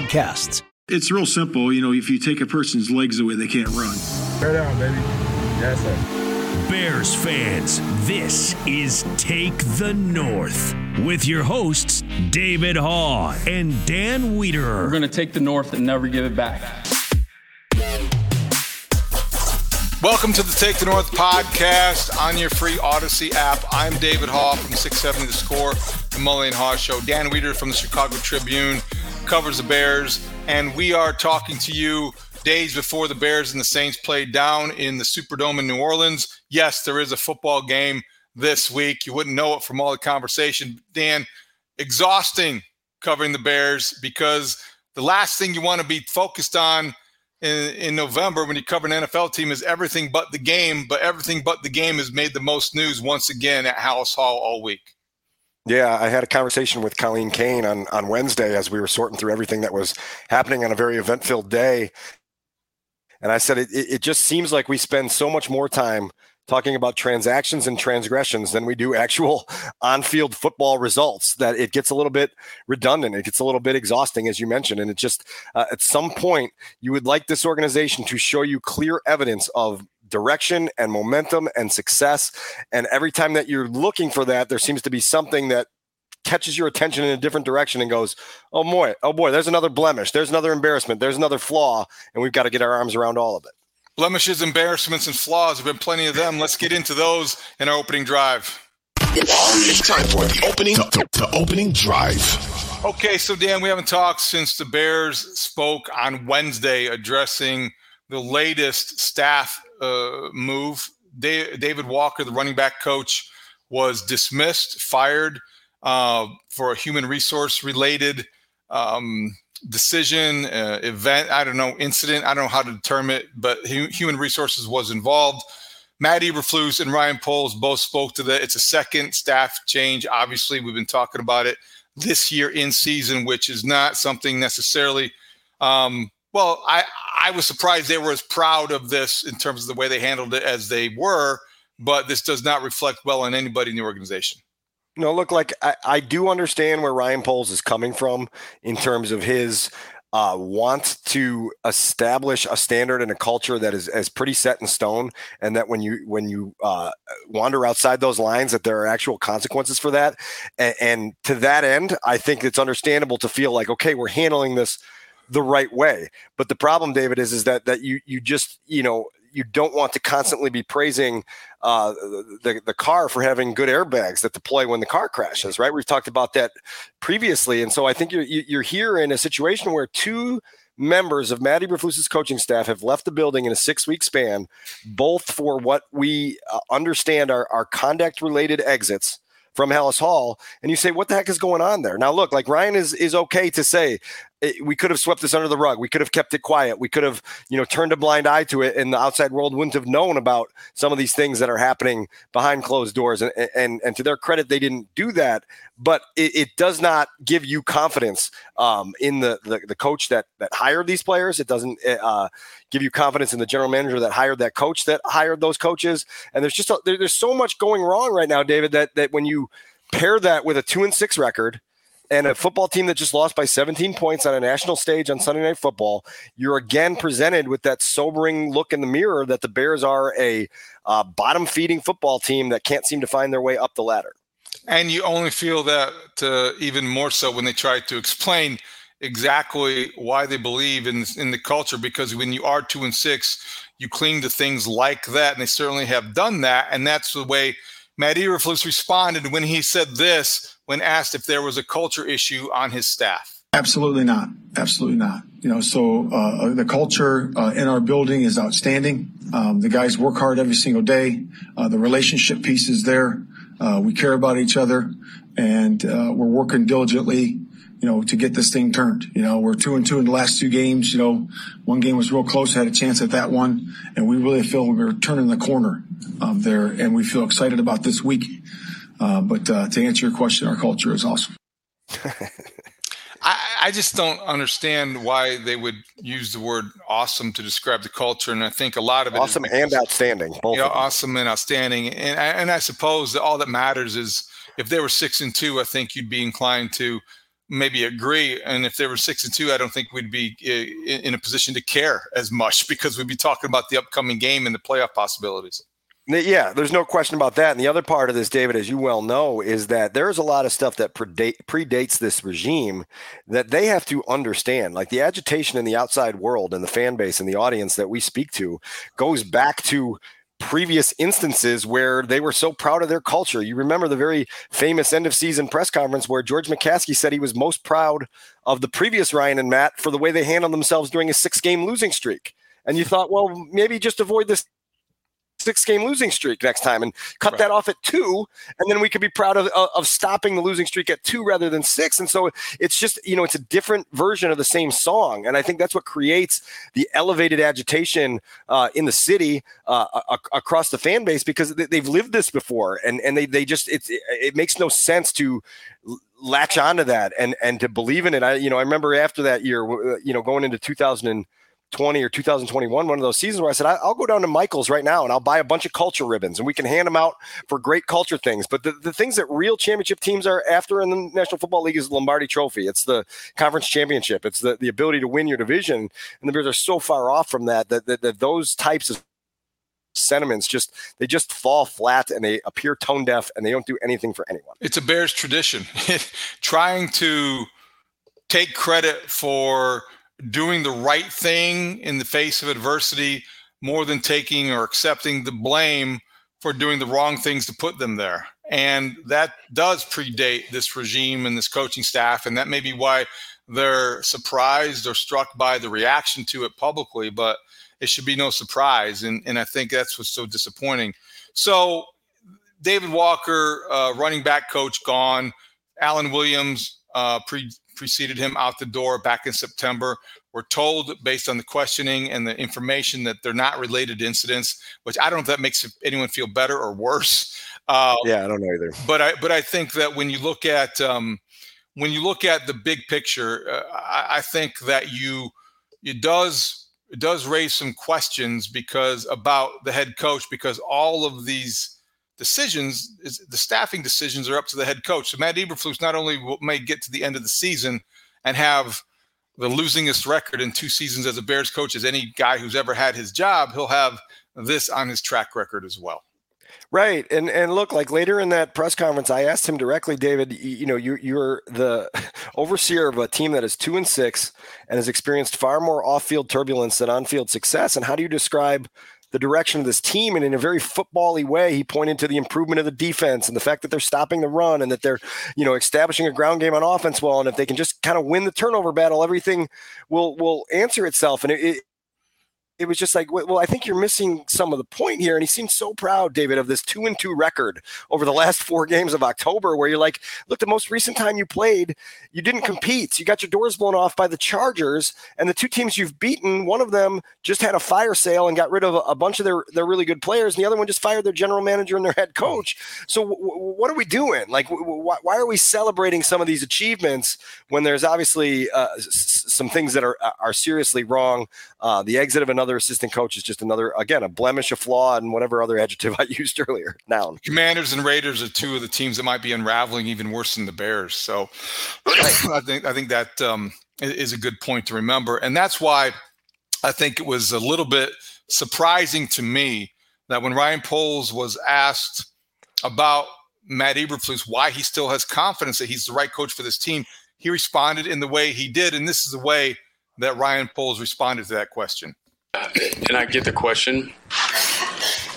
podcasts. It's real simple. You know, if you take a person's legs away, they can't run. Bear down, baby. Yes, sir. Bears fans, this is Take the North with your hosts, David Haugh and Dan Wiederer. We're going to take the North and never give it back. Welcome to the Take the North podcast on your free Audacy app. I'm David Haugh from 670 The Score, the Mully Haugh Show. Dan Wiederer from the Chicago Tribune covers the Bears, and we are talking to you days before the Bears and the Saints played down in the Superdome in New Orleans. Yes, there is a football game this week. You wouldn't know it from all the conversation. Dan, exhausting covering the Bears because the last thing you want to be focused on in, in November when you cover an NFL team is everything but the game, but everything but the game has made the most news once again at Halas Hall all week. Yeah, I had a conversation with Colleen Kane on, on Wednesday as we were sorting through everything that was happening on a very event filled day. And I said, it, it just seems like we spend so much more time talking about transactions and transgressions than we do actual on field football results that it gets a little bit redundant. It gets a little bit exhausting, as you mentioned. And it just, uh, at some point, you would like this organization to show you clear evidence of direction and momentum and success. And every time that you're looking for that, there seems to be something that catches your attention in a different direction and goes, oh boy, oh boy, there's another blemish, there's another embarrassment, there's another flaw, and we've got to get our arms around all of it blemishes, embarrassments, and flaws. Have been plenty of them. Let's get into those in our opening drive. It's time for the opening, the, the opening drive. Okay, so Dan, we haven't talked since the Bears spoke on Wednesday addressing the latest staff uh, move. David Walker, the running back coach, was dismissed, fired uh, for a human resource related um, decision, uh, event, I don't know, incident, I don't know how to determine it, but human resources was involved. Matt Eberflus and Ryan Poles both spoke to that. It's a second staff change. Obviously, we've been talking about it this year in season, which is not something necessarily. Um, well, I I was surprised they were as proud of this in terms of the way they handled it as they were, but this does not reflect well on anybody in the organization. No, look, like I, I do understand where Ryan Poles is coming from in terms of his uh, want to establish a standard and a culture that is, is pretty set in stone, and that when you when you uh, wander outside those lines, that there are actual consequences for that. And, and to that end, I think it's understandable to feel like, okay, we're handling this the right way. But the problem, David, is is that that you you just you know you don't want to constantly be praising uh, the the car for having good airbags that deploy when the car crashes. Right? We've talked about that previously, and so I think you're you're here in a situation where two members of Matt Eberflus's coaching staff have left the building in a six week span, both for what we uh, understand are, are conduct related exits from Halas Hall, and you say, "What the heck is going on there?" Now, look, like Ryan is is okay to say, we could have swept this under the rug. We could have kept it quiet. We could have, you know, turned a blind eye to it, and the outside world wouldn't have known about some of these things that are happening behind closed doors. And and and to their credit, they didn't do that. But it, it does not give you confidence um, in the, the, the coach that that hired these players. It doesn't eh, uh, give you confidence in the general manager that hired that coach that hired those coaches. And there's just a, there, there's so much going wrong right now, David. That that when you pair that with a two and six record and a football team that just lost by 17 points on a national stage on Sunday Night Football, you're again presented with that sobering look in the mirror that the Bears are a uh, bottom feeding football team that can't seem to find their way up the ladder. And you only feel that uh, even more so when they try to explain exactly why they believe in in the culture. Because when you are two and six, you cling to things like that, and they certainly have done that. And that's the way Matt Eberflus responded when he said this when asked if there was a culture issue on his staff. Absolutely not. Absolutely not. You know, so uh, the culture uh, in our building is outstanding. Um, the guys work hard every single day. Uh, the relationship piece is there. Uh, we care about each other, and uh, we're working diligently. You know, to get this thing turned. You know, we're two and two in the last two games. You know, one game was real close. Had a chance at that one, and we really feel we're turning the corner um, there, and we feel excited about this week. Uh, but uh, to answer your question, our culture is awesome. I, I, just don't understand why they would use the word awesome to describe the culture. And I think a lot of it awesome because, and outstanding. Both you know, awesome and outstanding. And, and I suppose that all that matters is if they were six and two, I think you'd be inclined to maybe agree. And if they were six and two, I don't think we'd be uh, in a position to care as much because we'd be talking about the upcoming game and the playoff possibilities. Yeah, there's no question about that. And the other part of this, David, as you well know, is that there's a lot of stuff that predate, predates this regime that they have to understand. Like the agitation in the outside world and the fan base and the audience that we speak to goes back to previous instances where they were so proud of their culture. You remember the very famous end of season press conference where George McCaskey said he was most proud of the previous Ryan and Matt for the way they handled themselves during a six game losing streak. And you thought, well, maybe just avoid this six game losing streak next time and cut right. that off at two. And then we could be proud of, of stopping the losing streak at two rather than six. And so it's just, you know, it's a different version of the same song. And I think that's what creates the elevated agitation uh, in the city uh, a- across the fan base because they've lived this before. And, and they, they just, it's, it makes no sense to latch onto that and, and to believe in it. I, you know, I remember after that year, you know, going into 2000 and, 20 or 2021, one of those seasons where I said, I'll go down to Michael's right now and I'll buy a bunch of culture ribbons and we can hand them out for great culture things. But the, the things that real championship teams are after in the National Football League is the Lombardi Trophy. It's the conference championship. It's the, the ability to win your division. And the Bears are so far off from that that, that, that those types of sentiments just they just fall flat and they appear tone deaf and they don't do anything for anyone. It's a Bears tradition. Trying to take credit for – doing the right thing in the face of adversity more than taking or accepting the blame for doing the wrong things to put them there. And that does predate this regime and this coaching staff. And that may be why they're surprised or struck by the reaction to it publicly, but it should be no surprise. And, and I think that's what's so disappointing. So, David Walker, uh, running back coach, gone. Alan Williams, uh, pre- preceded him out the door back in September. We're told, based on the questioning and the information, that they're not related incidents, which I don't know if that makes anyone feel better or worse. Uh, yeah, I don't know either. But I, but I think that when you look at um, when you look at the big picture, uh, I, I think that you it does it does raise some questions because about the head coach because all of these decisions, is, the staffing decisions are up to the head coach. So Matt Eberflus not only may get to the end of the season and have the losingest record in two seasons as a Bears coach as any guy who's ever had his job, he'll have this on his track record as well. Right, and and look, like later in that press conference, I asked him directly, David. You, you know, you're you're the overseer of a team that is two and six and has experienced far more off-field turbulence than on-field success. And how do you describe the direction of this team. And in a very football-y way, he pointed to the improvement of the defense and the fact that they're stopping the run and that they're, you know, establishing a ground game on offense well. And if they can just kind of win the turnover battle, everything will will answer itself. And it, it was just like, well, I think you're missing some of the point here. And he seemed so proud, David, of this two and two record over the last four games of October, where you're like, look, the most recent time you played, you didn't compete. You got your doors blown off by the Chargers, and the two teams you've beaten, one of them just had a fire sale and got rid of a, bunch of their, their really good players, and the other one just fired their general manager and their head coach. So w- w- what are we doing? Like, w- why are we celebrating some of these achievements when there's obviously uh, some things that are are seriously wrong? Uh, the exit of another assistant coach is just another, again, a blemish, a flaw, and whatever other adjective I used earlier. Now, Commanders and Raiders are two of the teams that might be unraveling even worse than the Bears. So, I think I think that um, is a good point to remember, and that's why I think it was a little bit surprising to me that when Ryan Poles was asked about Matt Eberflus, why he still has confidence that he's the right coach for this team, he responded in the way he did, and this is the way that Ryan Poles responded to that question. And I get the question.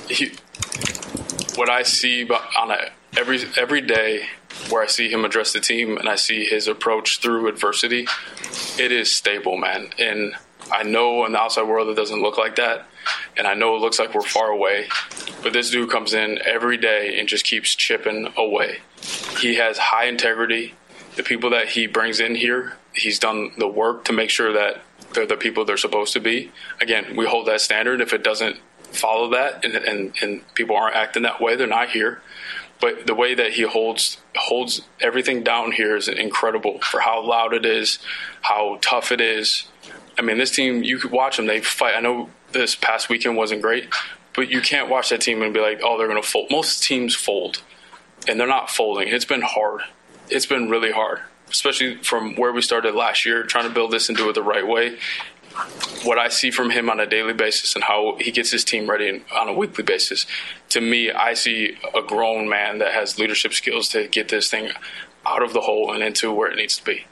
He, what I see on a, every every day where I see him address the team and I see his approach through adversity, it is stable, man. And I know in the outside world it doesn't look like that. And I know it looks like we're far away. But this dude comes in every day and just keeps chipping away. He has high integrity. The people that he brings in here, he's done the work to make sure that they're the people they're supposed to be. Again, we hold that standard. If it doesn't follow that and, and, and people aren't acting that way, they're not here. But the way that he holds holds everything down here is incredible for how loud it is, how tough it is. I mean, this team, you could watch them. They fight. I know this past weekend wasn't great, but you can't watch that team and be like, oh, they're going to fold. Most teams fold, and they're not folding. It's been hard. It's been really hard, especially from where we started last year, trying to build this and do it the right way. What I see from him on a daily basis and how he gets his team ready on a weekly basis, to me, I see a grown man that has leadership skills to get this thing out of the hole and into where it needs to be.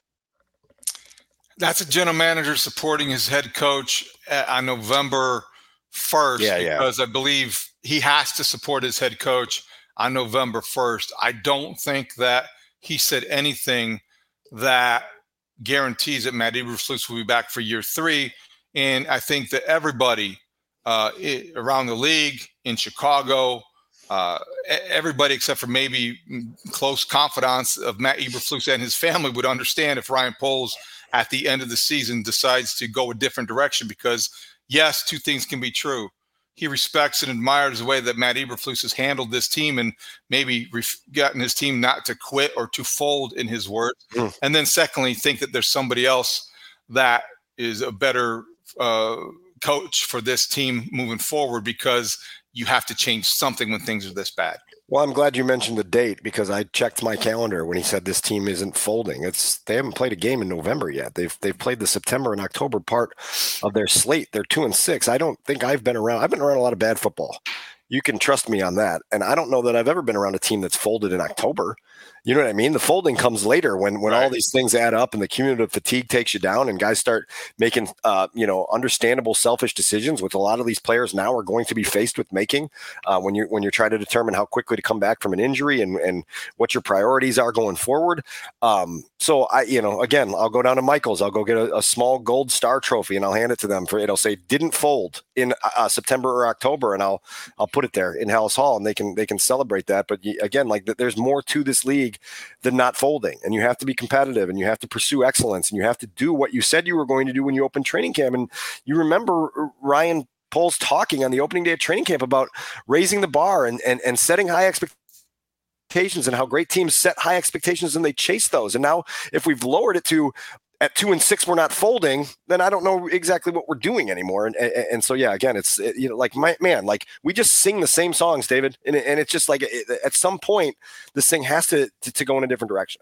That's a general manager supporting his head coach uh, on November 1st yeah, yeah. because I believe he has to support his head coach on November 1st. I don't think that he said anything that guarantees that Matt Eberflus will be back for year three. And I think that everybody uh, around the league in Chicago, uh, everybody except for maybe close confidants of Matt Eberflus and his family would understand if Ryan Poles at the end of the season decides to go a different direction because yes, two things can be true. He respects and admires the way that Matt Eberflus has handled this team and maybe ref- gotten his team not to quit or to fold, in his words. Mm. And then, secondly, think that there's somebody else that is a better uh, coach for this team moving forward because you have to change something when things are this bad. Well, I'm glad you mentioned the date because I checked my calendar when he said this team isn't folding. It's they haven't played a game in November yet. They've they've played the September and October part of their slate. They're two and six. I don't think I've been around. I've been around a lot of bad football. You can trust me on that. And I don't know that I've ever been around a team that's folded in October. You know what I mean? The folding comes later when when right. all these things add up and the cumulative fatigue takes you down and guys start making uh, you know understandable selfish decisions, which a lot of these players now are going to be faced with making uh, when you're when you're trying to determine how quickly to come back from an injury and and what your priorities are going forward. Um, so I you know again I'll go down to Michaels. I'll go get a, a, small gold star trophy and I'll hand it to them for it'll say didn't fold in uh, September or October and I'll I'll put it there in Halas Hall and they can they can celebrate that. But again, like there's more to this league league than not folding. And you have to be competitive and you have to pursue excellence and you have to do what you said you were going to do when you opened training camp. And you remember Ryan Poles talking on the opening day of training camp about raising the bar and, and, and setting high expectations and how great teams set high expectations and they chase those. And now, if we've lowered it to at two and six we're not folding, then I don't know exactly what we're doing anymore. And and, and so yeah, again, it's it, you know like my man, like we just sing the same songs, David, and, and it's just like at some point this thing has to, to to go in a different direction.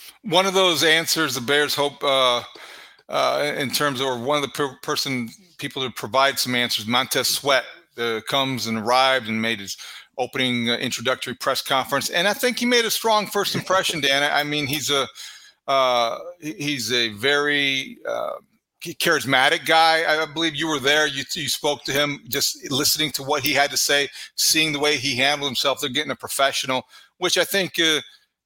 one of those answers the Bears hope uh, uh, in terms of, one of the per- person people to provide some answers. Montez Sweat uh, comes and arrived and made his opening uh, introductory press conference, and I think he made a strong first impression. Dan, I mean, he's a uh, he's a very uh, charismatic guy. I believe you were there. You, you spoke to him, just listening to what he had to say, seeing the way he handled himself. They're getting a professional, which I think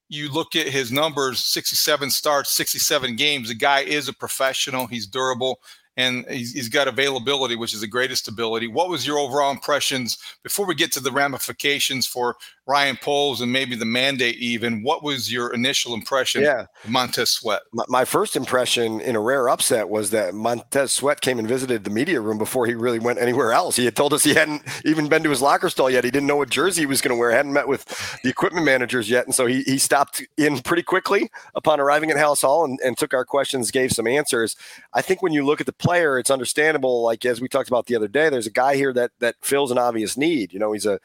you look at his numbers 67 starts 67 games the guy is a professional he's durable and he's, he's got availability, which is the greatest ability. What was your overall impressions before we get to the ramifications for Ryan Poles and maybe the mandate even? What was your initial impression yeah. of Montez Sweat? My, my, first impression in a rare upset was that Montez Sweat came and visited the media room before he really went anywhere else. He had told us he hadn't even been to his locker stall yet. He didn't know what jersey he was going to wear, hadn't met with the equipment managers yet. And so he, he stopped in pretty quickly upon arriving at Halas Hall and, and took our questions, gave some answers. I think when you look at the player, it's understandable. Like as we talked about the other day, there's a guy here that that fills an obvious need. You know, he's a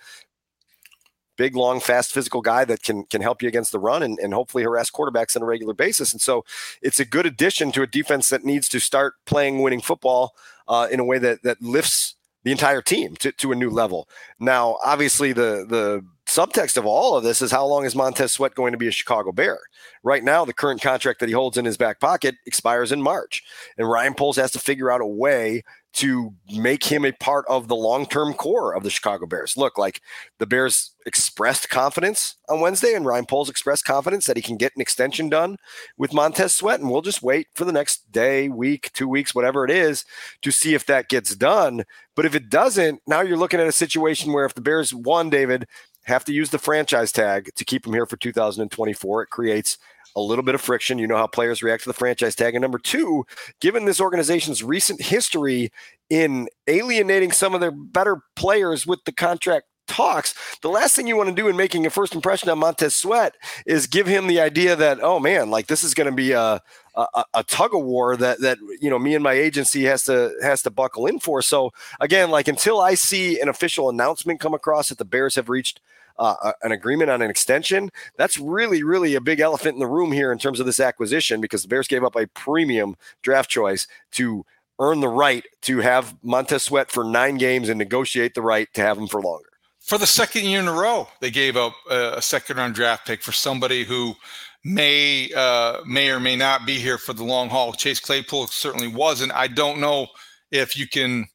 big, long, fast, physical guy that can can help you against the run and, and hopefully harass quarterbacks on a regular basis. And so it's a good addition to a defense that needs to start playing winning football uh, in a way that that lifts the entire team to, to a new level. Now, obviously, the the subtext of all of this is how long is Montez Sweat going to be a Chicago Bear? Right now, the current contract that he holds in his back pocket expires in March, and Ryan Poles has to figure out a way to make him a part of the long-term core of the Chicago Bears. Look, like the Bears expressed confidence on Wednesday, and Ryan Poles expressed confidence that he can get an extension done with Montez Sweat, and we'll just wait for the next day, week, two weeks, whatever it is, to see if that gets done. But if it doesn't, now you're looking at a situation where if the Bears won, David, have to use the franchise tag to keep him here for 2024. It creates a little bit of friction. You know how players react to the franchise tag. And number two, given this organization's recent history in alienating some of their better players with the contract talks, the last thing you want to do in making a first impression on Montez Sweat is give him the idea that, oh man, like this is going to be a, a, a, tug of war that that you know me and my agency has to has to buckle in for. So again, like until I see an official announcement come across that the Bears have reached uh, an agreement on an extension, that's really, really a big elephant in the room here in terms of this acquisition because the Bears gave up a premium draft choice to earn the right to have Montez Sweat for nine games and negotiate the right to have him for longer. For the second year in a row, they gave up a second round draft pick for somebody who may uh, may or may not be here for the long haul. Chase Claypool certainly wasn't. I don't know if you can.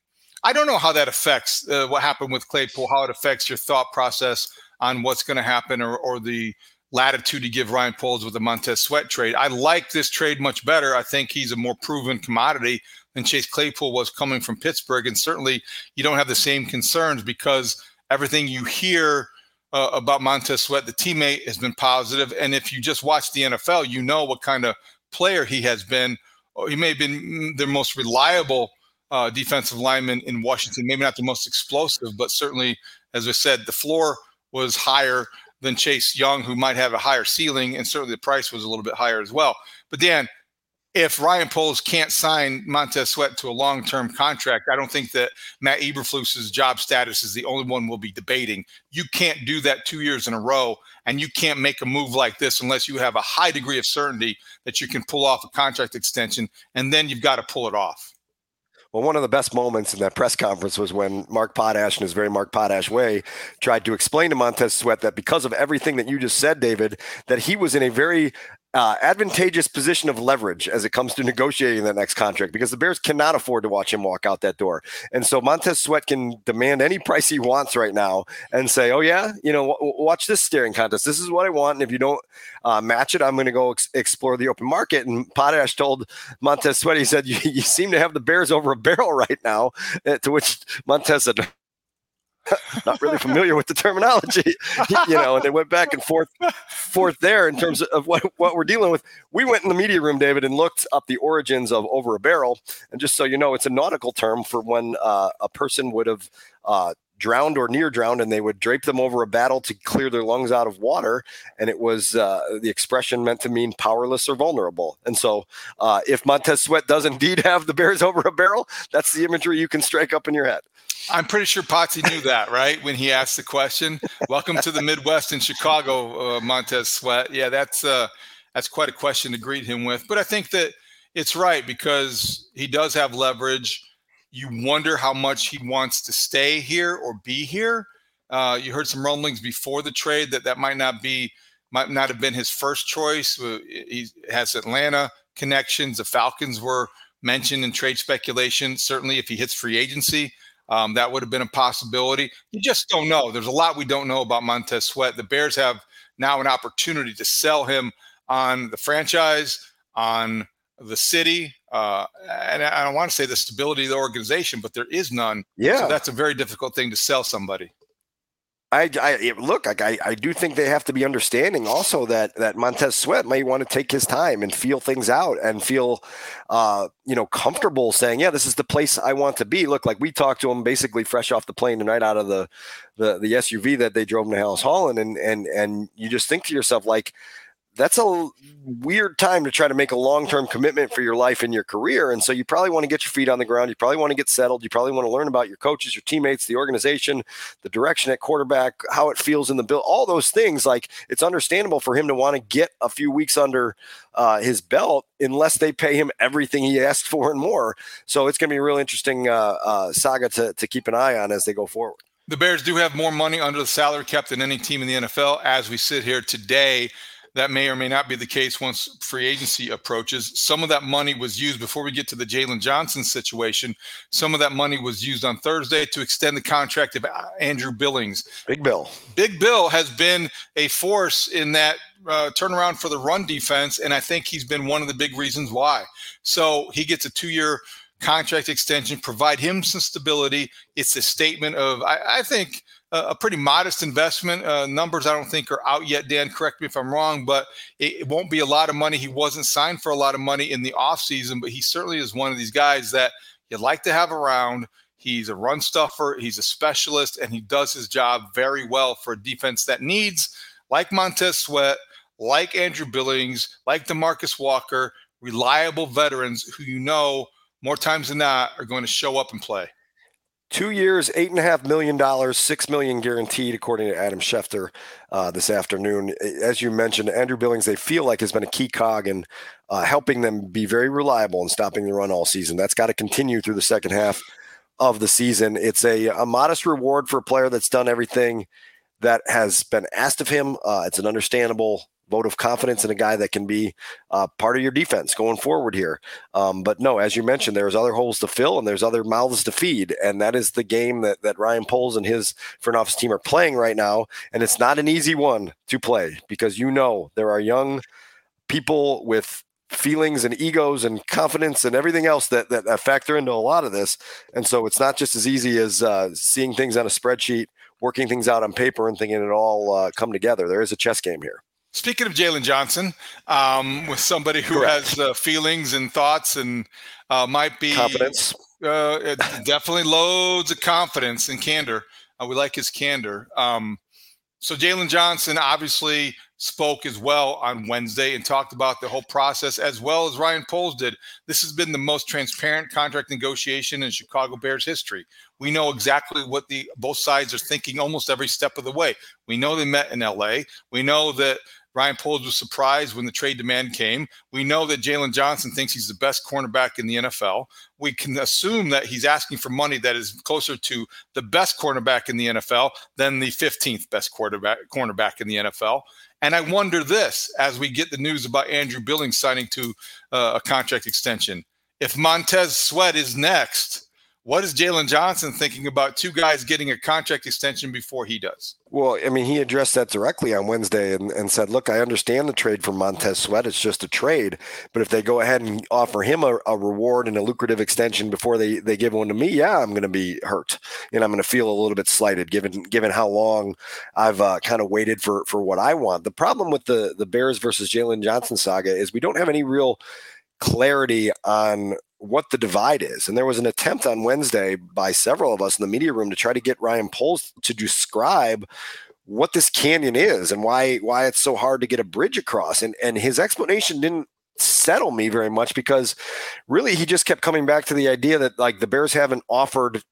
I don't know how that affects uh, what happened with Claypool. How it affects your thought process on what's going to happen or, or the latitude to give Ryan Poles with the Montez Sweat trade. I like this trade much better. I think he's a more proven commodity than Chase Claypool was coming from Pittsburgh. And certainly you don't have the same concerns because everything you hear uh, about Montez Sweat, the teammate, has been positive. And if you just watch the NFL, you know what kind of player he has been. Oh, he may have been the most reliable uh, defensive lineman in Washington, maybe not the most explosive, but certainly, as I said, the floor was higher than Chase Young, who might have a higher ceiling, and certainly the price was a little bit higher as well. But Dan, if Ryan Poles can't sign Montez Sweat to a long-term contract, I don't think that Matt Eberflus's job status is the only one we'll be debating. You can't do that two years in a row, and you can't make a move like this unless you have a high degree of certainty that you can pull off a contract extension, and then you've got to pull it off. Well, one of the best moments in that press conference was when Mark Potash, in his very Mark Potash way, tried to explain to Montez Sweat that because of everything that you just said, David, that he was in a very uh, advantageous position of leverage as it comes to negotiating that next contract because the Bears cannot afford to watch him walk out that door. And so Montez Sweat can demand any price he wants right now and say, "Oh yeah, you know, w- watch this staring contest. This is what I want. And if you don't uh, match it, I'm going to go ex- explore the open market." And Potash told Montez Sweat, he said, "You, you seem to have the Bears over a barrel right now." Uh, to which Montez said, not really familiar with the terminology, you know, and they went back and forth, forth there in terms of what, what we're dealing with. We went in the media room, David, and looked up the origins of over a barrel. And just so you know, it's a nautical term for when uh, a person would have uh, drowned or near drowned, and they would drape them over a battle to clear their lungs out of water. And it was uh, the expression meant to mean powerless or vulnerable. And so, uh, if Montez Sweat does indeed have the Bears over a barrel, that's the imagery you can strike up in your head. I'm pretty sure Potsy knew that, right? When he asked the question. Welcome to the Midwest in Chicago, uh, Montez Sweat. Yeah, that's uh, that's quite a question to greet him with. But I think that it's right because he does have leverage you wonder how much he wants to stay here or be here. Uh, you heard some rumblings before the trade that that might not be, might not have been his first choice. Uh, he has Atlanta connections. The Falcons were mentioned in trade speculation. Certainly, if he hits free agency, um, that would have been a possibility. You just don't know. There's a lot we don't know about Montez Sweat. The Bears have now an opportunity to sell him on the franchise, on the city, uh, and I don't want to say the stability of the organization, but there is none. Yeah, so that's a very difficult thing to sell somebody. I, I look, I, I do think they have to be understanding also that that Montez Sweat may want to take his time and feel things out and feel, uh, you know, comfortable saying, yeah, this is the place I want to be. Look, like we talked to him basically fresh off the plane tonight out of the the, the SUV that they drove to Halas Hall, and and and you just think to yourself like that's a weird time to try to make a long-term commitment for your life and your career. And so you probably want to get your feet on the ground. You probably want to get settled. You probably want to learn about your coaches your teammates the organization the direction at quarterback how it feels in the bill all those things. Like it's understandable for him to want to get a few weeks under uh, his belt unless they pay him everything he asked for and more. So it's going to be a real interesting uh, uh, saga to, to keep an eye on as they go forward. The bears do have more money under the salary cap than any team in the nfl as we sit here today that may or may not be the case once free agency approaches. Some of that money was used before we get to the Jaylon Johnson situation. Some of that money was used on Thursday to extend the contract of Andrew Billings. Big Bill. Big Bill has been a force in that uh, turnaround for the run defense, and I think he's been one of the big reasons why. So he gets a two year contract extension, provide him some stability. It's a statement of, I, I think a pretty modest investment. Uh, numbers I don't think are out yet. Dan, correct me if I'm wrong, but it, it, won't be a lot of money. He wasn't signed for a lot of money in the offseason, but he certainly is one of these guys that you'd like to have around. He's a run stuffer, he's a specialist, and he does his job very well for a defense that needs, like Montez Sweat, like Andrew Billings, like Demarcus Walker, reliable veterans who you know more times than not are going to show up and play. Two years, eight and a half million dollars, six million guaranteed, according to Adam Schefter uh, this afternoon. As you mentioned, Andrew Billings, they feel like has been a key cog in uh, helping them be very reliable and stopping the run all season. That's got to continue through the second half of the season. It's a, a modest reward for a player that's done everything that has been asked of him. Uh, it's an understandable vote of confidence in a guy that can be uh, part of your defense going forward here. Um, but no, as you mentioned, there's other holes to fill and there's other mouths to feed, and that is the game that that Ryan Poles and his front office team are playing right now. And it's not an easy one to play because you know there are young people with feelings and egos and confidence and everything else that, that, factor into a lot of this. And so it's not just as easy as uh, seeing things on a spreadsheet, working things out on paper, and thinking it all uh, come together. There is a chess game here. Speaking of Jaylon Johnson, um, with somebody who Correct. has uh, feelings and thoughts and uh, might be confidence, uh, definitely loads of confidence and candor. Uh, we like his candor. Um, so Jaylon Johnson obviously spoke as well on Wednesday and talked about the whole process as well as Ryan Poles did. This has been the most transparent contract negotiation in Chicago Bears history. We know exactly what the both sides are thinking almost every step of the way. We know they met in LA. We know that Ryan Poles was surprised when the trade demand came. We know that Jaylon Johnson thinks he's the best cornerback in the NFL. We can assume that he's asking for money that is closer to the best cornerback in the NFL than the 15th best quarterback cornerback in the NFL. And I wonder this as we get the news about Andrew Billings signing to uh, a contract extension. If Montez Sweat is next, What is Jaylon Johnson thinking about two guys getting a contract extension before he does? Well, I mean, he addressed that directly on Wednesday and, and said, look, I understand the trade for Montez Sweat. It's just a trade. But if they go ahead and offer him a, a reward and a lucrative extension before they, they give one to me, yeah, I'm going to be hurt. And I'm going to feel a little bit slighted given given how long I've uh, kind of waited for, for what I want. The problem with the, the Bears versus Jaylon Johnson saga is we don't have any real clarity on what the divide is. And there was an attempt on Wednesday by several of us in the media room to try to get Ryan Poles to describe what this canyon is and why why it's so hard to get a bridge across. And and his explanation didn't settle me very much because really he just kept coming back to the idea that like the Bears haven't offered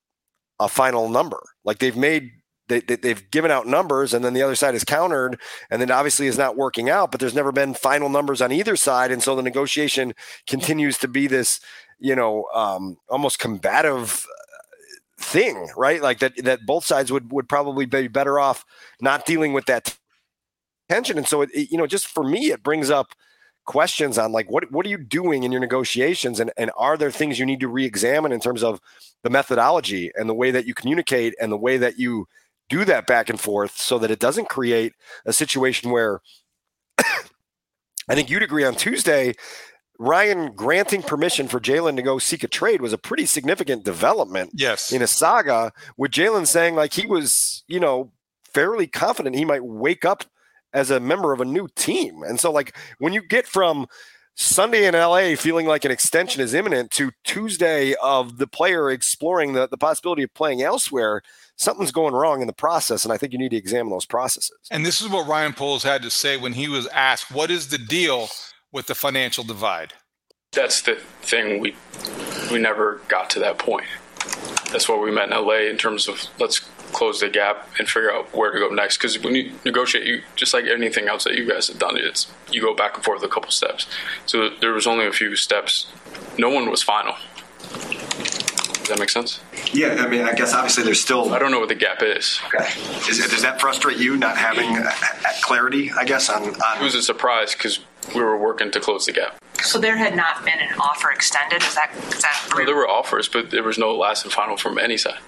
a final number. Like they've made they, they, have given out numbers and then the other side is countered and then obviously is not working out but there's never been final numbers on either side and so the negotiation continues to be this you know, um, almost combative uh, thing, right? Like that that both sides would would probably be better off not dealing with that tension. And so, it, it, you know, just for me, it brings up questions on like what what are you doing in your negotiations, and and are there things you need to re-examine in terms of the methodology and the way that you communicate and the way that you do that back and forth, so that it doesn't create a situation where. I think you'd agree on Tuesday Ryan granting permission for Jaylon to go seek a trade was a pretty significant development. Yes. In a saga with Jaylon saying like he was, you know, fairly confident he might wake up as a member of a new team. And so like when you get from Sunday in LA feeling like an extension is imminent to Tuesday of the player exploring the, the possibility of playing elsewhere, something's going wrong in the process. And I think you need to examine those processes. And this is what Ryan Poles had to say when he was asked, what is the deal with the financial divide? That's the thing. We we never got to that point. That's why we met in LA in terms of let's close the gap and figure out where to go next. Because when you negotiate, you just like anything else that you guys have done, it's you go back and forth a couple steps. So there was only a few steps. No one was final. Does that make sense? Yeah, I mean, I guess obviously there's still. I don't know what the gap is. Okay. Is, does that frustrate you not having clarity? I guess on. on... It was a surprise because we were working to close the gap. So there had not been an offer extended. Is that is that? No, there were offers, but there was no last and final from any side.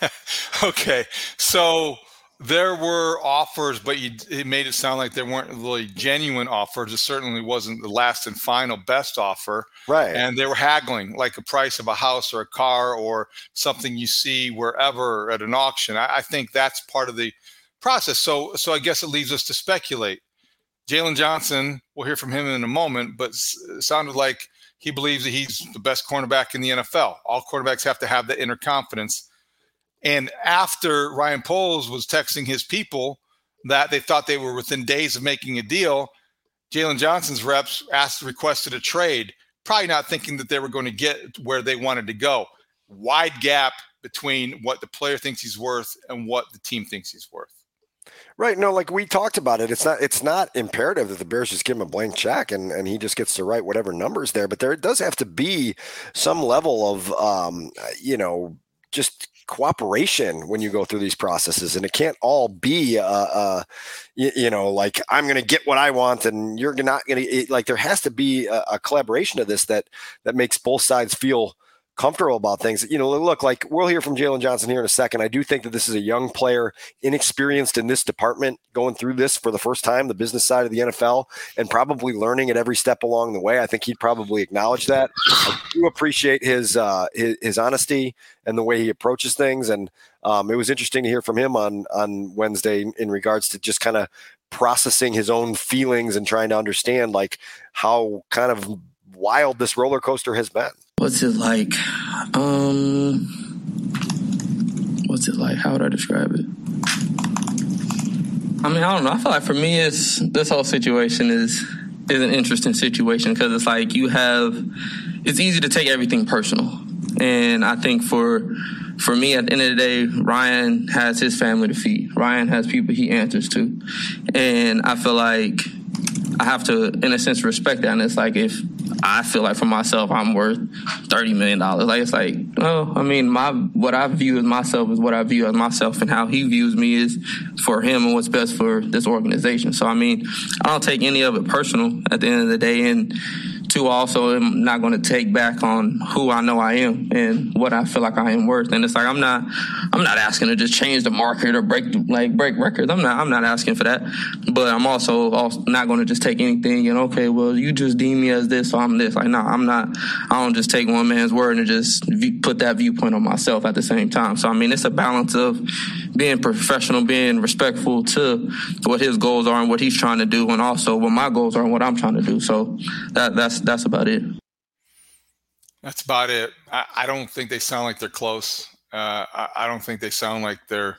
okay, so there were offers, but you, it made it sound like there weren't really genuine offers. It certainly wasn't the last and final best offer. Right. And they were haggling like a price of a house or a car or something you see wherever at an auction. I, I think that's part of the process. So, so I guess it leaves us to speculate. Jaylon Johnson, we'll hear from him in a moment, but sounded like he believes that he's the best cornerback in the NFL. All quarterbacks have to have that inner confidence. And after Ryan Poles was texting his people that they thought they were within days of making a deal, Jaylon Johnson's reps asked, requested a trade, probably not thinking that they were going to get where they wanted to go. Wide gap between what the player thinks he's worth and what the team thinks he's worth. Right. No, like we talked about it. It's not it's not imperative that the Bears just give him a blank check and, and he just gets to write whatever numbers there. But there does have to be some level of um, you know, just cooperation when you go through these processes and it can't all be uh, uh you, you, know like i'm going to get what i want and you're not going to like there has to be a, a collaboration of this that that makes both sides feel comfortable about things. You know, look, like we'll hear from Jaylon Johnson here in a second. I do think that this is a young player, inexperienced in this department, going through this for the first time, the business side of the NFL, and probably learning at every step along the way. I think he'd probably acknowledge that. I do appreciate his uh, his, his honesty and the way he approaches things. And um, it was interesting to hear from him on on Wednesday in regards to just kind of processing his own feelings and trying to understand like how kind of wild this roller coaster has been. What's it like? Um, what's it like? How would I describe it? I mean, I don't know. I feel like for me, it's this whole situation is is an interesting situation because it's like you have. It's easy to take everything personal, and I think for for me, at the end of the day, Ryan has his family to feed. Ryan has people he answers to, and I feel like I have to, in a sense, respect that. And it's like if I feel like for myself, I'm worth thirty million dollars. Like it's like, oh, I mean, my what I view as myself is what I view as myself, and how he views me is for him and what's best for this organization. So I mean, I don't take any of it personal at the end of the day, and two, also am not going to take back on who I know I am and what I feel like I am worth. And it's like I'm not, I'm not asking to just change the market or break like break records. I'm not, I'm not asking for that. But I'm also, also not going to just take anything and okay, well, you just deem me as this, so I'm this. Like, no, I'm not. I don't just take one man's word and just put that viewpoint on myself at the same time. So I mean, it's a balance of being professional, being respectful to what his goals are and what he's trying to do, and also what my goals are and what I'm trying to do. So that that's that's about it. That's about it. I, I don't think they sound like they're close. Uh, I, I, don't think they sound like they're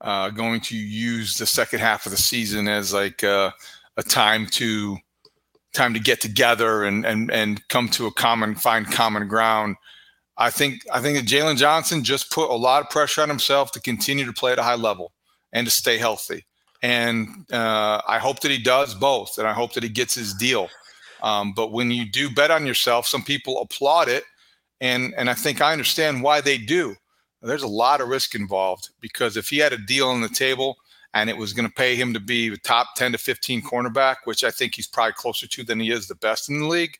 uh, going to use the second half of the season as like uh, a time to time to get together and and and come to a common find common ground. I think I think that Jaylon Johnson just put a lot of pressure on himself to continue to play at a high level and to stay healthy. And uh, I hope that he does both, and I hope that he gets his deal. Um, but when you do bet on yourself, some people applaud it, and and I think I understand why they do. There's a lot of risk involved because if he had a deal on the table and it was going to pay him to be the top 10 to 15 cornerback, which I think he's probably closer to than he is the best in the league,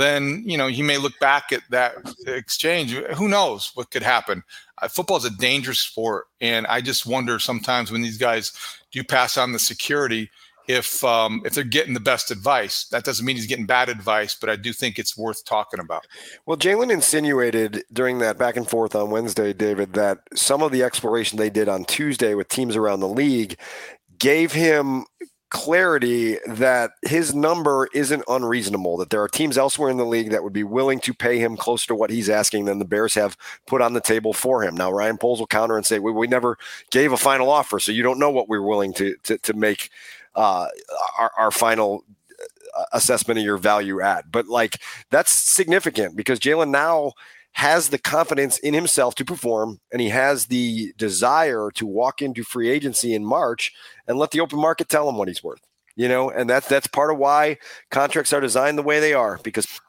then you know he may look back at that exchange. Who knows what could happen? Uh, football is a dangerous sport, and I just wonder sometimes when these guys do pass on the security if um, if they're getting the best advice. That doesn't mean he's getting bad advice, but I do think it's worth talking about. Well, Jaylon insinuated during that back and forth on Wednesday, David, that some of the exploration they did on Tuesday with teams around the league gave him clarity that his number isn't unreasonable, that there are teams elsewhere in the league that would be willing to pay him closer to what he's asking than the Bears have put on the table for him. Now, Ryan Poles will counter and say, we, we never gave a final offer, so you don't know what we're willing to, to, to make uh, our, our final uh, assessment of your value at. But like, that's significant because Jaylon now – has the confidence in himself to perform and he has the desire to walk into free agency in March and let the open market tell him what he's worth. You know, and that's that's part of why contracts are designed the way they are because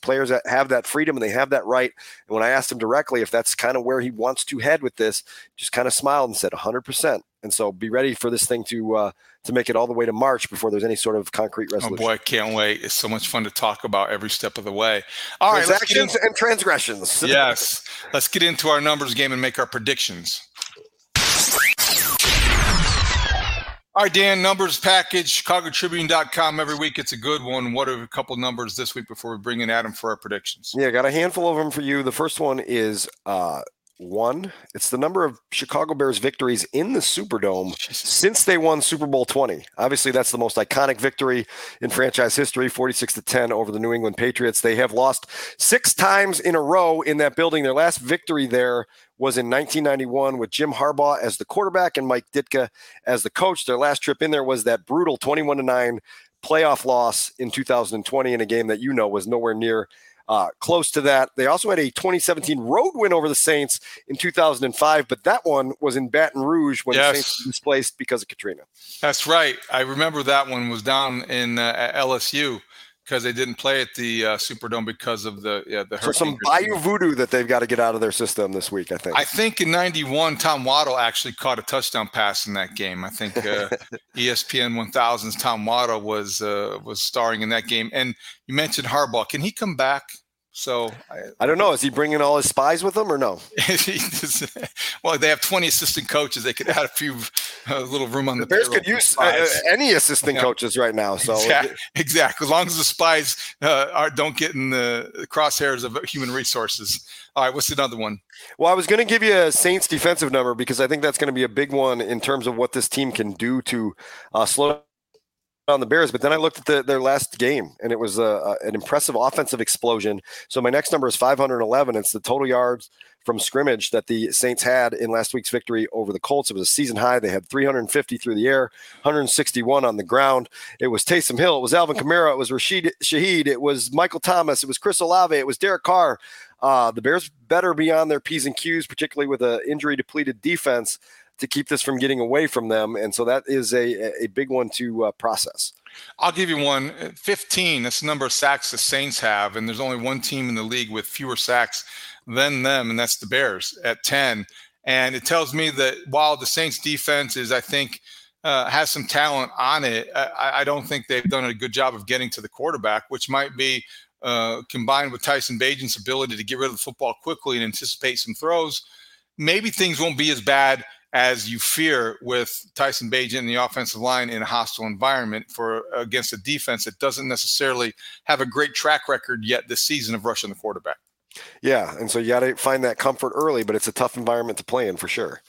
players that have that freedom and they have that right. And when I asked him directly if that's kind of where he wants to head with this, just kind of smiled and said 100%. And so be ready for this thing to uh, to make it all the way to March before there's any sort of concrete resolution. Oh boy, I can't wait! It's so much fun to talk about every step of the way. All right, transactions into, and transgressions. yes, let's get into our numbers game and make our predictions. All right, Dan, numbers package, ChicagoTribune.com. Every week it's a good one. What are a couple numbers this week before we bring in Adam for our predictions? Yeah, got a handful of them for you. The first one is uh, one. It's the number of Chicago Bears victories in the Superdome since they won Super Bowl 20. Obviously, that's the most iconic victory in franchise history, 46 to 10 over the New England Patriots. They have lost six times in a row in that building. Their last victory there was in 1991 with Jim Harbaugh as the quarterback and Mike Ditka as the coach. Their last trip in there was that brutal 21 to 9 playoff loss in 2020 in a game that you know was nowhere near uh, close to that. They also had a 2017 road win over the Saints in 2005, but that one was in Baton Rouge when yes. the Saints were displaced because of Katrina. That's right. I remember that one was down in uh, LSU because they didn't play at the uh, Superdome because of the yeah the so some Bayou voodoo that they've got to get out of their system this week. I think. I think in '91, Tom Waddle actually caught a touchdown pass in that game. I think uh, ESPN 1000's Tom Waddle was uh, was starring in that game. And you mentioned Harbaugh. Can he come back? So I, I, don't know. Is he bringing all his spies with him or no? well, they have 20 assistant coaches. They could add a few uh, little room on the, the Bears could use uh, any assistant yeah. coaches right now. So exactly. exactly. As long as the spies uh, are, don't get in the crosshairs of human resources. All right. What's another one? Well, I was going to give you a Saints defensive number because I think that's going to be a big one in terms of what this team can do to uh, slow on the Bears, but then I looked at the, their last game, and it was a, a, an impressive offensive explosion. So my next number is 511. It's the total yards from scrimmage that the Saints had in last week's victory over the Colts. It was a season high. They had 350 through the air, 161 on the ground. It was Taysom Hill. It was Alvin Kamara. It was Rashid Shaheed. It was Michael Thomas. It was Chris Olave. It was Derek Carr. Uh, the Bears better be on their P's and Q's, particularly with an injury depleted defense to keep this from getting away from them. And so that is a, a big one to uh, process. I'll give you one. 15, that's the number of sacks the Saints have. And there's only one team in the league with fewer sacks than them, and that's the Bears at 10. And it tells me that while the Saints defense is, I think, uh, has some talent on it. I, I, don't think they've done a good job of getting to the quarterback, which might be uh, combined with Tyson Bagent's ability to get rid of the football quickly and anticipate some throws. Maybe things won't be as bad as you fear with Tyson Bagent and the offensive line in a hostile environment for against a defense that doesn't necessarily have a great track record yet this season of rushing the quarterback. Yeah, and so you got to find that comfort early, but it's a tough environment to play in for sure.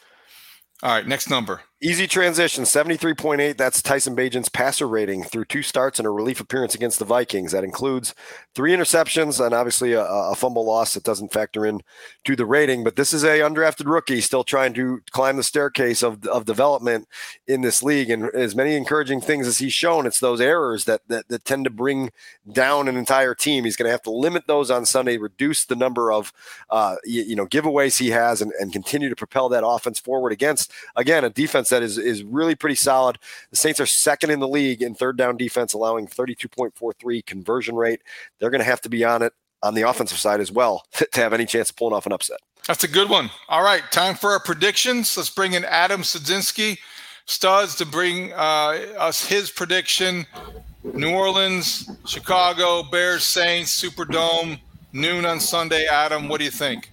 All right, next number. Easy transition, 73.8. That's Tyson Bagent's passer rating through two starts and a relief appearance against the Vikings. That includes three interceptions and obviously a, a, fumble loss that doesn't factor in to the rating. But this is a undrafted rookie still trying to climb the staircase of, of development in this league. And as many encouraging things as he's shown, it's those errors that, that, that tend to bring down an entire team. He's going to have to limit those on Sunday, reduce the number of uh, you, you know giveaways he has, and, and continue to propel that offense forward against, again, a defense defense that is is really pretty solid. The Saints are second in the league in third down defense, allowing 32.43 conversion rate. They're going to have to be on it on the offensive side as well to, have any chance of pulling off an upset. That's a good one. All right, time for our predictions. Let's bring in Adam Studzinski, Studs, to bring uh, us his prediction. New Orleans, Chicago, Bears, Saints, Superdome, noon on Sunday. Adam, what do you think?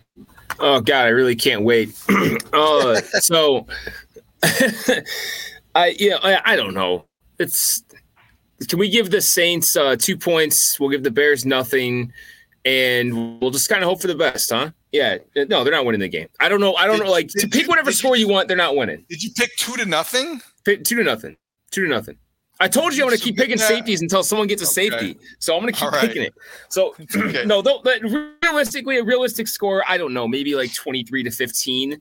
Oh God, I really can't wait. uh, so I yeah, I, I, don't know. It's can we give the Saints uh, two points? We'll give the Bears nothing, and we'll just kind of hope for the best, huh? Yeah, no, they're not winning the game. I don't know. I don't did, know. Like to pick whatever score you, you want, they're not winning. Did you pick two to nothing? Pick two to nothing. Two to nothing. I told you I'm going to keep picking safeties until someone gets a okay. safety. So I'm going to keep right. picking it. So okay. no, realistically, a realistic score, I don't know, maybe like 23 to 15.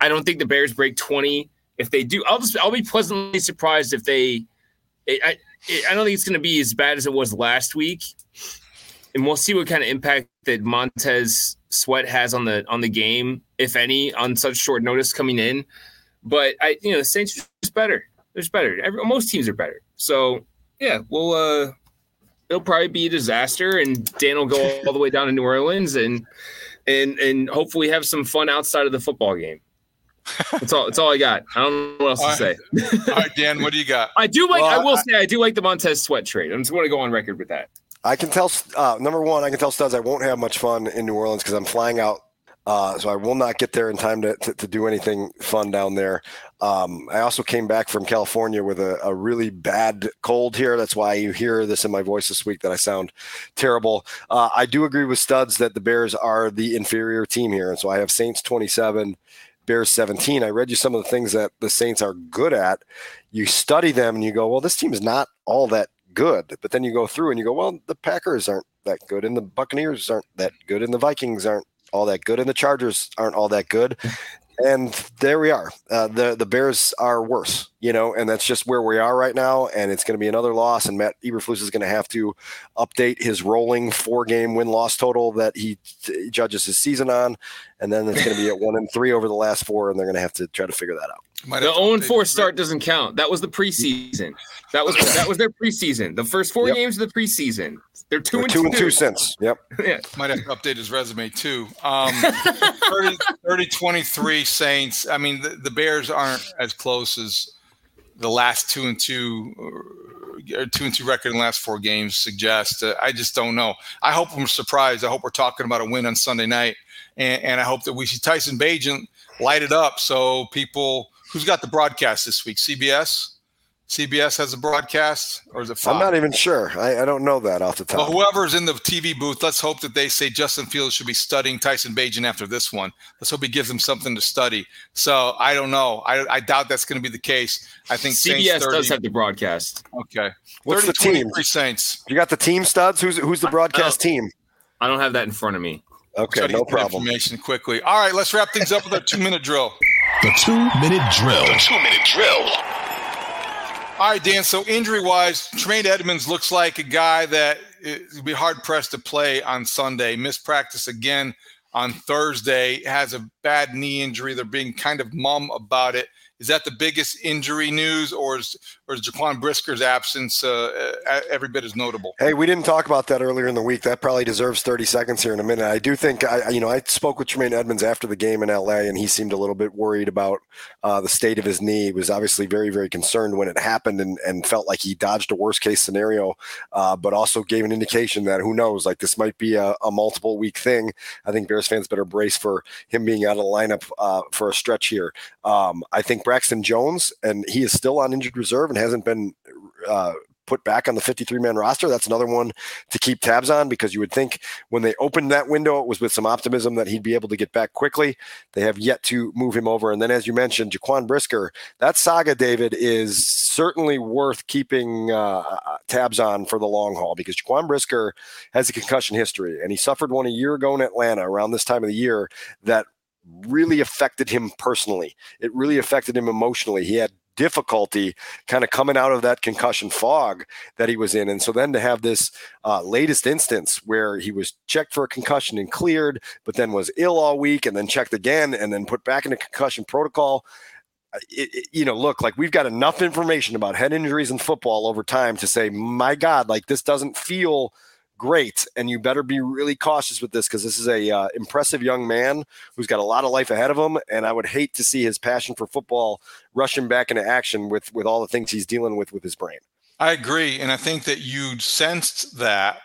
I don't think the Bears break 20 if they do, I'll just I'll be pleasantly surprised if they. It, I it, I don't think it's going to be as bad as it was last week, and we'll see what kind of impact that Montez Sweat has on the on the game, if any, on such short notice coming in. But I, you know, the Saints are just better. They're just better. Every, most teams are better. So yeah, we'll. uh It'll probably be a disaster, and Dan will go all the way down to New Orleans, and and and hopefully have some fun outside of the football game. That's all. That's all I got. I don't know what else all to right. say. all right, Dan, what do you got? I do like. Well, I will I, say I do like the Montez Sweat trade. I'm just going to go on record with that. I can tell. Uh, number one, I can tell Studs I won't have much fun in New Orleans because I'm flying out. Uh, so I will not get there in time to, to, to do anything fun down there. Um, I also came back from California with a, a, really bad cold here. That's why you hear this in my voice this week that I sound terrible. Uh, I do agree with Studs that the Bears are the inferior team here. And so I have Saints 27, Bears 17. I read you some of the things that the Saints are good at. You study them and you go, well, this team is not all that good. But then you go through and you go, well, the Packers aren't that good, and the Buccaneers aren't that good, and the Vikings aren't all that good, and the Chargers aren't all that good. And there we are. Uh, the the Bears are worse, you know, and that's just where we are right now. And it's going to be another loss. And Matt Eberflus is going to have to update his rolling four game win loss total that he t- judges his season on, and then it's going to be at one and three over the last four, and they're going to have to try to figure that out. Might the 0 4 start doesn't count. That was the preseason. That was that was their preseason. The first four yep. games of the preseason. They're 2 They're and two, two and two cents. Yep. yeah. Might have to update his resume too. Um, 30, 30 23 Saints. I mean, the, the, Bears aren't as close as the last two and two or two and two record in the last four games suggest. Uh, I just don't know. I hope I'm surprised. I hope we're talking about a win on Sunday night, and, and I hope that we see Tyson Bagent light it up so people Who's got the broadcast this week? CBS. CBS has a broadcast, or is it? Fox? I'm not even sure. I, I, don't know that off the top. Well, whoever's in the TV booth, let's hope that they say Justin Fields should be studying Tyson Bagent after this one. Let's hope he gives him something to study. So I don't know. I, I doubt that's going to be the case. I think CBS 30, does have the broadcast. Okay. What's the team? Saints. You got the team studs. Who's who's the broadcast I team? I don't have that in front of me. Okay, no problem. Information quickly. All right, let's wrap things up with our two minute drill. The two minute drill. The two minute drill. All right, Dan. So injury wise, Tremaine Edmunds looks like a guy that would be hard pressed to play on Sunday. Missed practice again on Thursday. Has a bad knee injury. They're being kind of mum about it. Is that the biggest injury news, or is or Jaquan Brisker's absence uh, every bit as notable? Hey, we didn't talk about that earlier in the week. That probably deserves 30 seconds here in a minute. I do think, I, you know, I spoke with Tremaine Edmunds after the game in LA, and he seemed a little bit worried about uh, the state of his knee. He was obviously very, very concerned when it happened and, and felt like he dodged a worst case scenario, uh, but also gave an indication that who knows, like this might be a, a, multiple week thing. I think Bears fans better brace for him being out of the lineup uh, for a stretch here. Um, I think Braxton Jones, and he is still on injured reserve and hasn't been uh, put back on the 53 man roster. That's another one to keep tabs on because you would think when they opened that window, it was with some optimism that he'd be able to get back quickly. They have yet to move him over. And then, as you mentioned, Jaquan Brisker, that saga, David, is certainly worth keeping uh, tabs on for the long haul because Jaquan Brisker has a concussion history and he suffered one a year ago in Atlanta around this time of the year that really affected him personally. It really affected him emotionally. He had difficulty kind of coming out of that concussion fog that he was in. And so then to have this uh, latest instance where he was checked for a concussion and cleared, but then was ill all week and then checked again and then put back in a concussion protocol. Uh, it, it, you know, look, like we've got enough information about head injuries in football over time to say, my God, like this doesn't feel – great. And you better be really cautious with this because this is a uh, impressive young man who's got a lot of life ahead of him. And I would hate to see his passion for football rushing back into action with with all the things he's dealing with with his brain. I agree, and I think that you sensed that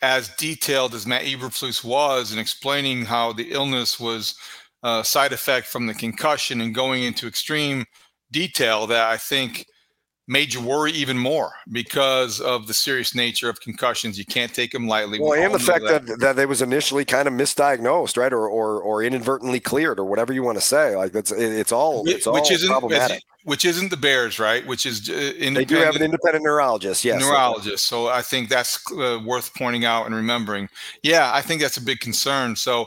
as detailed as Matt Eberflus was in explaining how the illness was a side effect from the concussion and going into extreme detail that I think made you worry even more because of the serious nature of concussions. You can't take them lightly. Well, we and the fact that. that that they was initially kind of misdiagnosed, right, or or or inadvertently cleared, or whatever you want to say. Like that's it's all it's which all isn't problematic. Which isn't the Bears, right? Which is uh, they do have an independent neurologist, yes, neurologist. So I think that's uh, worth pointing out and remembering. Yeah, I think that's a big concern. So.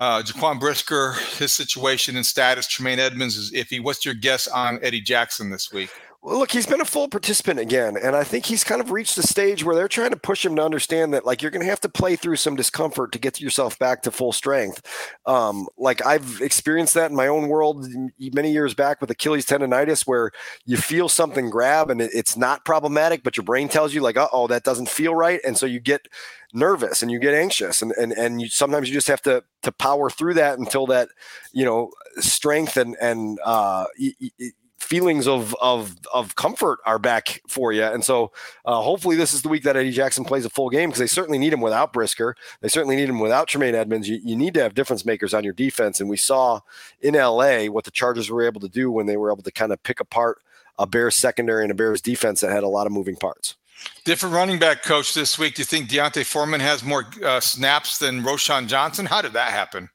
Uh, Jaquan Brisker, his situation and status, Tremaine Edmunds is iffy. What's your guess on Eddie Jackson this week? Well, look, he's been a full participant again, and I think he's kind of reached the stage where they're trying to push him to understand that, like, you're going to have to play through some discomfort to get yourself back to full strength. Um, like I've experienced that in my own world many years back with Achilles tendonitis, where you feel something grab and it's not problematic, but your brain tells you, like, oh, that doesn't feel right, and so you get nervous and you get anxious and and and you sometimes you just have to to power through that until that you know strength and and uh feelings of of of comfort are back for you. And so uh, hopefully this is the week that Eddie Jackson plays a full game because they certainly need him without Brisker. They certainly need him without Tremaine Edmunds. You, you need to have difference makers on your defense. And we saw in LA what the Chargers were able to do when they were able to kind of pick apart a Bears secondary and a Bears defense that had a lot of moving parts. Different running back coach this week. Do you think D'Onta Foreman has more uh, snaps than Roschon Johnson? How did that happen?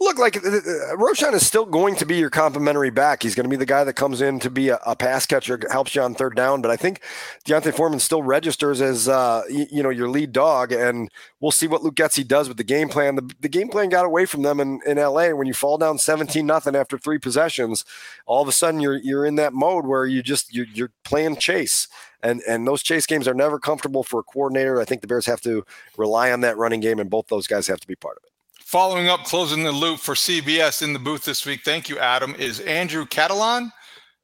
Look, like uh, uh, Roschon is still going to be your complimentary back. He's going to be the guy that comes in to be a, a, pass catcher, helps you on third down. But I think D'Onta Foreman still registers as uh, you, you, know your lead dog, and we'll see what Luke Getsy does with the game plan. The, the game plan got away from them in, in LA when you fall down seventeen nothing after three possessions. All of a sudden, you're you're in that mode where you just you're, you're playing chase and and those chase games are never comfortable for a coordinator. I think the Bears have to rely on that running game, and both those guys have to be part of it. Following up, closing the loop for CBS in the booth this week. Thank you, Adam. Is Andrew Catalon,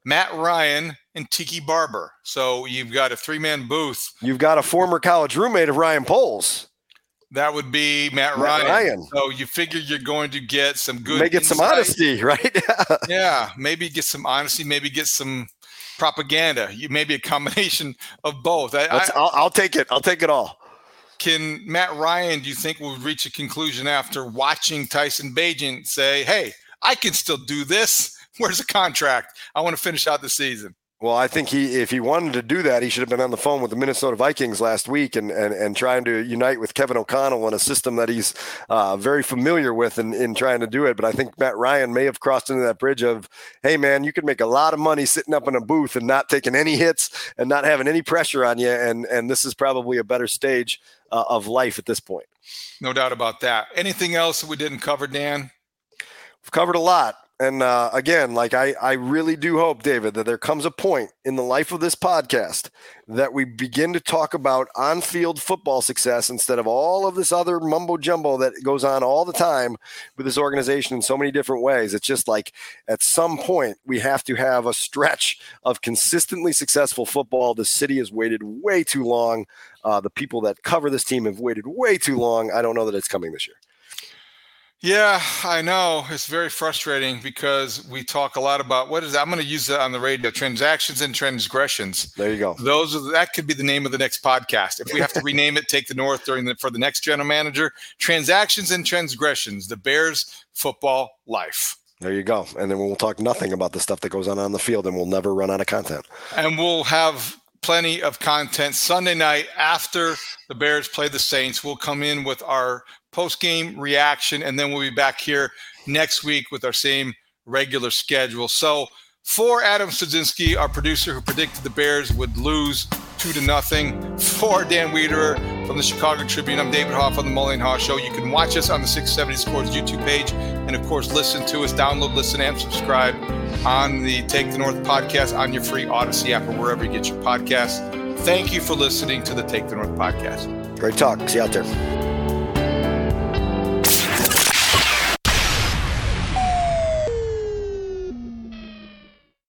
Matt Ryan, and Tiki Barber. So you've got a three-man booth. You've got a former college roommate of Ryan Poles. That would be Matt, Matt Ryan. Ryan. So you figure you're going to get some good. May get insight. some honesty, right? yeah, maybe get some honesty. Maybe get some propaganda. You maybe a combination of both. I, will I'll take it. I'll take it all. Can Matt Ryan, do you think, will reach a conclusion after watching Tyson Bagent say, hey, I can still do this? Where's the contract? I want to finish out the season. Well, I think he, if he wanted to do that, he should have been on the phone with the Minnesota Vikings last week and and, and trying to unite with Kevin O'Connell in a system that he's uh, very familiar with in, in trying to do it. But I think Matt Ryan may have crossed into that bridge of, hey man, you could make a lot of money sitting up in a booth and not taking any hits and not having any pressure on you, and and this is probably a better stage uh, of life at this point. No doubt about that. Anything else we didn't cover, Dan? We've covered a lot And uh, again, like I, I really do hope, David, that there comes a point in the life of this podcast that we begin to talk about on-field football success instead of all of this other mumbo jumbo that goes on all the time with this organization in so many different ways. It's just like at some point we have to have a stretch of consistently successful football. The city has waited way too long. Uh, the people that cover this team have waited way too long. I don't know that it's coming this year. Yeah, I know. It's very frustrating because we talk a lot about what is that? I'm going to use that on the radio transactions and transgressions. There you go. Those are that could be the name of the next podcast. If we have to rename it, take the North during the for the next general manager. Transactions and transgressions, the Bears football life. There you go. And then we'll talk nothing about the stuff that goes on on the field and we'll never run out of content. And we'll have plenty of content Sunday night after the Bears play the Saints. We'll come in with our post game reaction, and then we'll be back here next week with our same regular schedule. So, for Adam Studzinski, our producer who predicted the Bears would lose two to nothing, for Dan Wiederer from the Chicago Tribune, I'm David Haugh on the Mully and Haugh Show. You can watch us on the 670 Sports YouTube page, and of course, listen to us, download, listen, and subscribe on the Take the North podcast on your free Audacy app or wherever you get your podcasts. Thank you for listening to the Take the North podcast. Great talk. See you out there.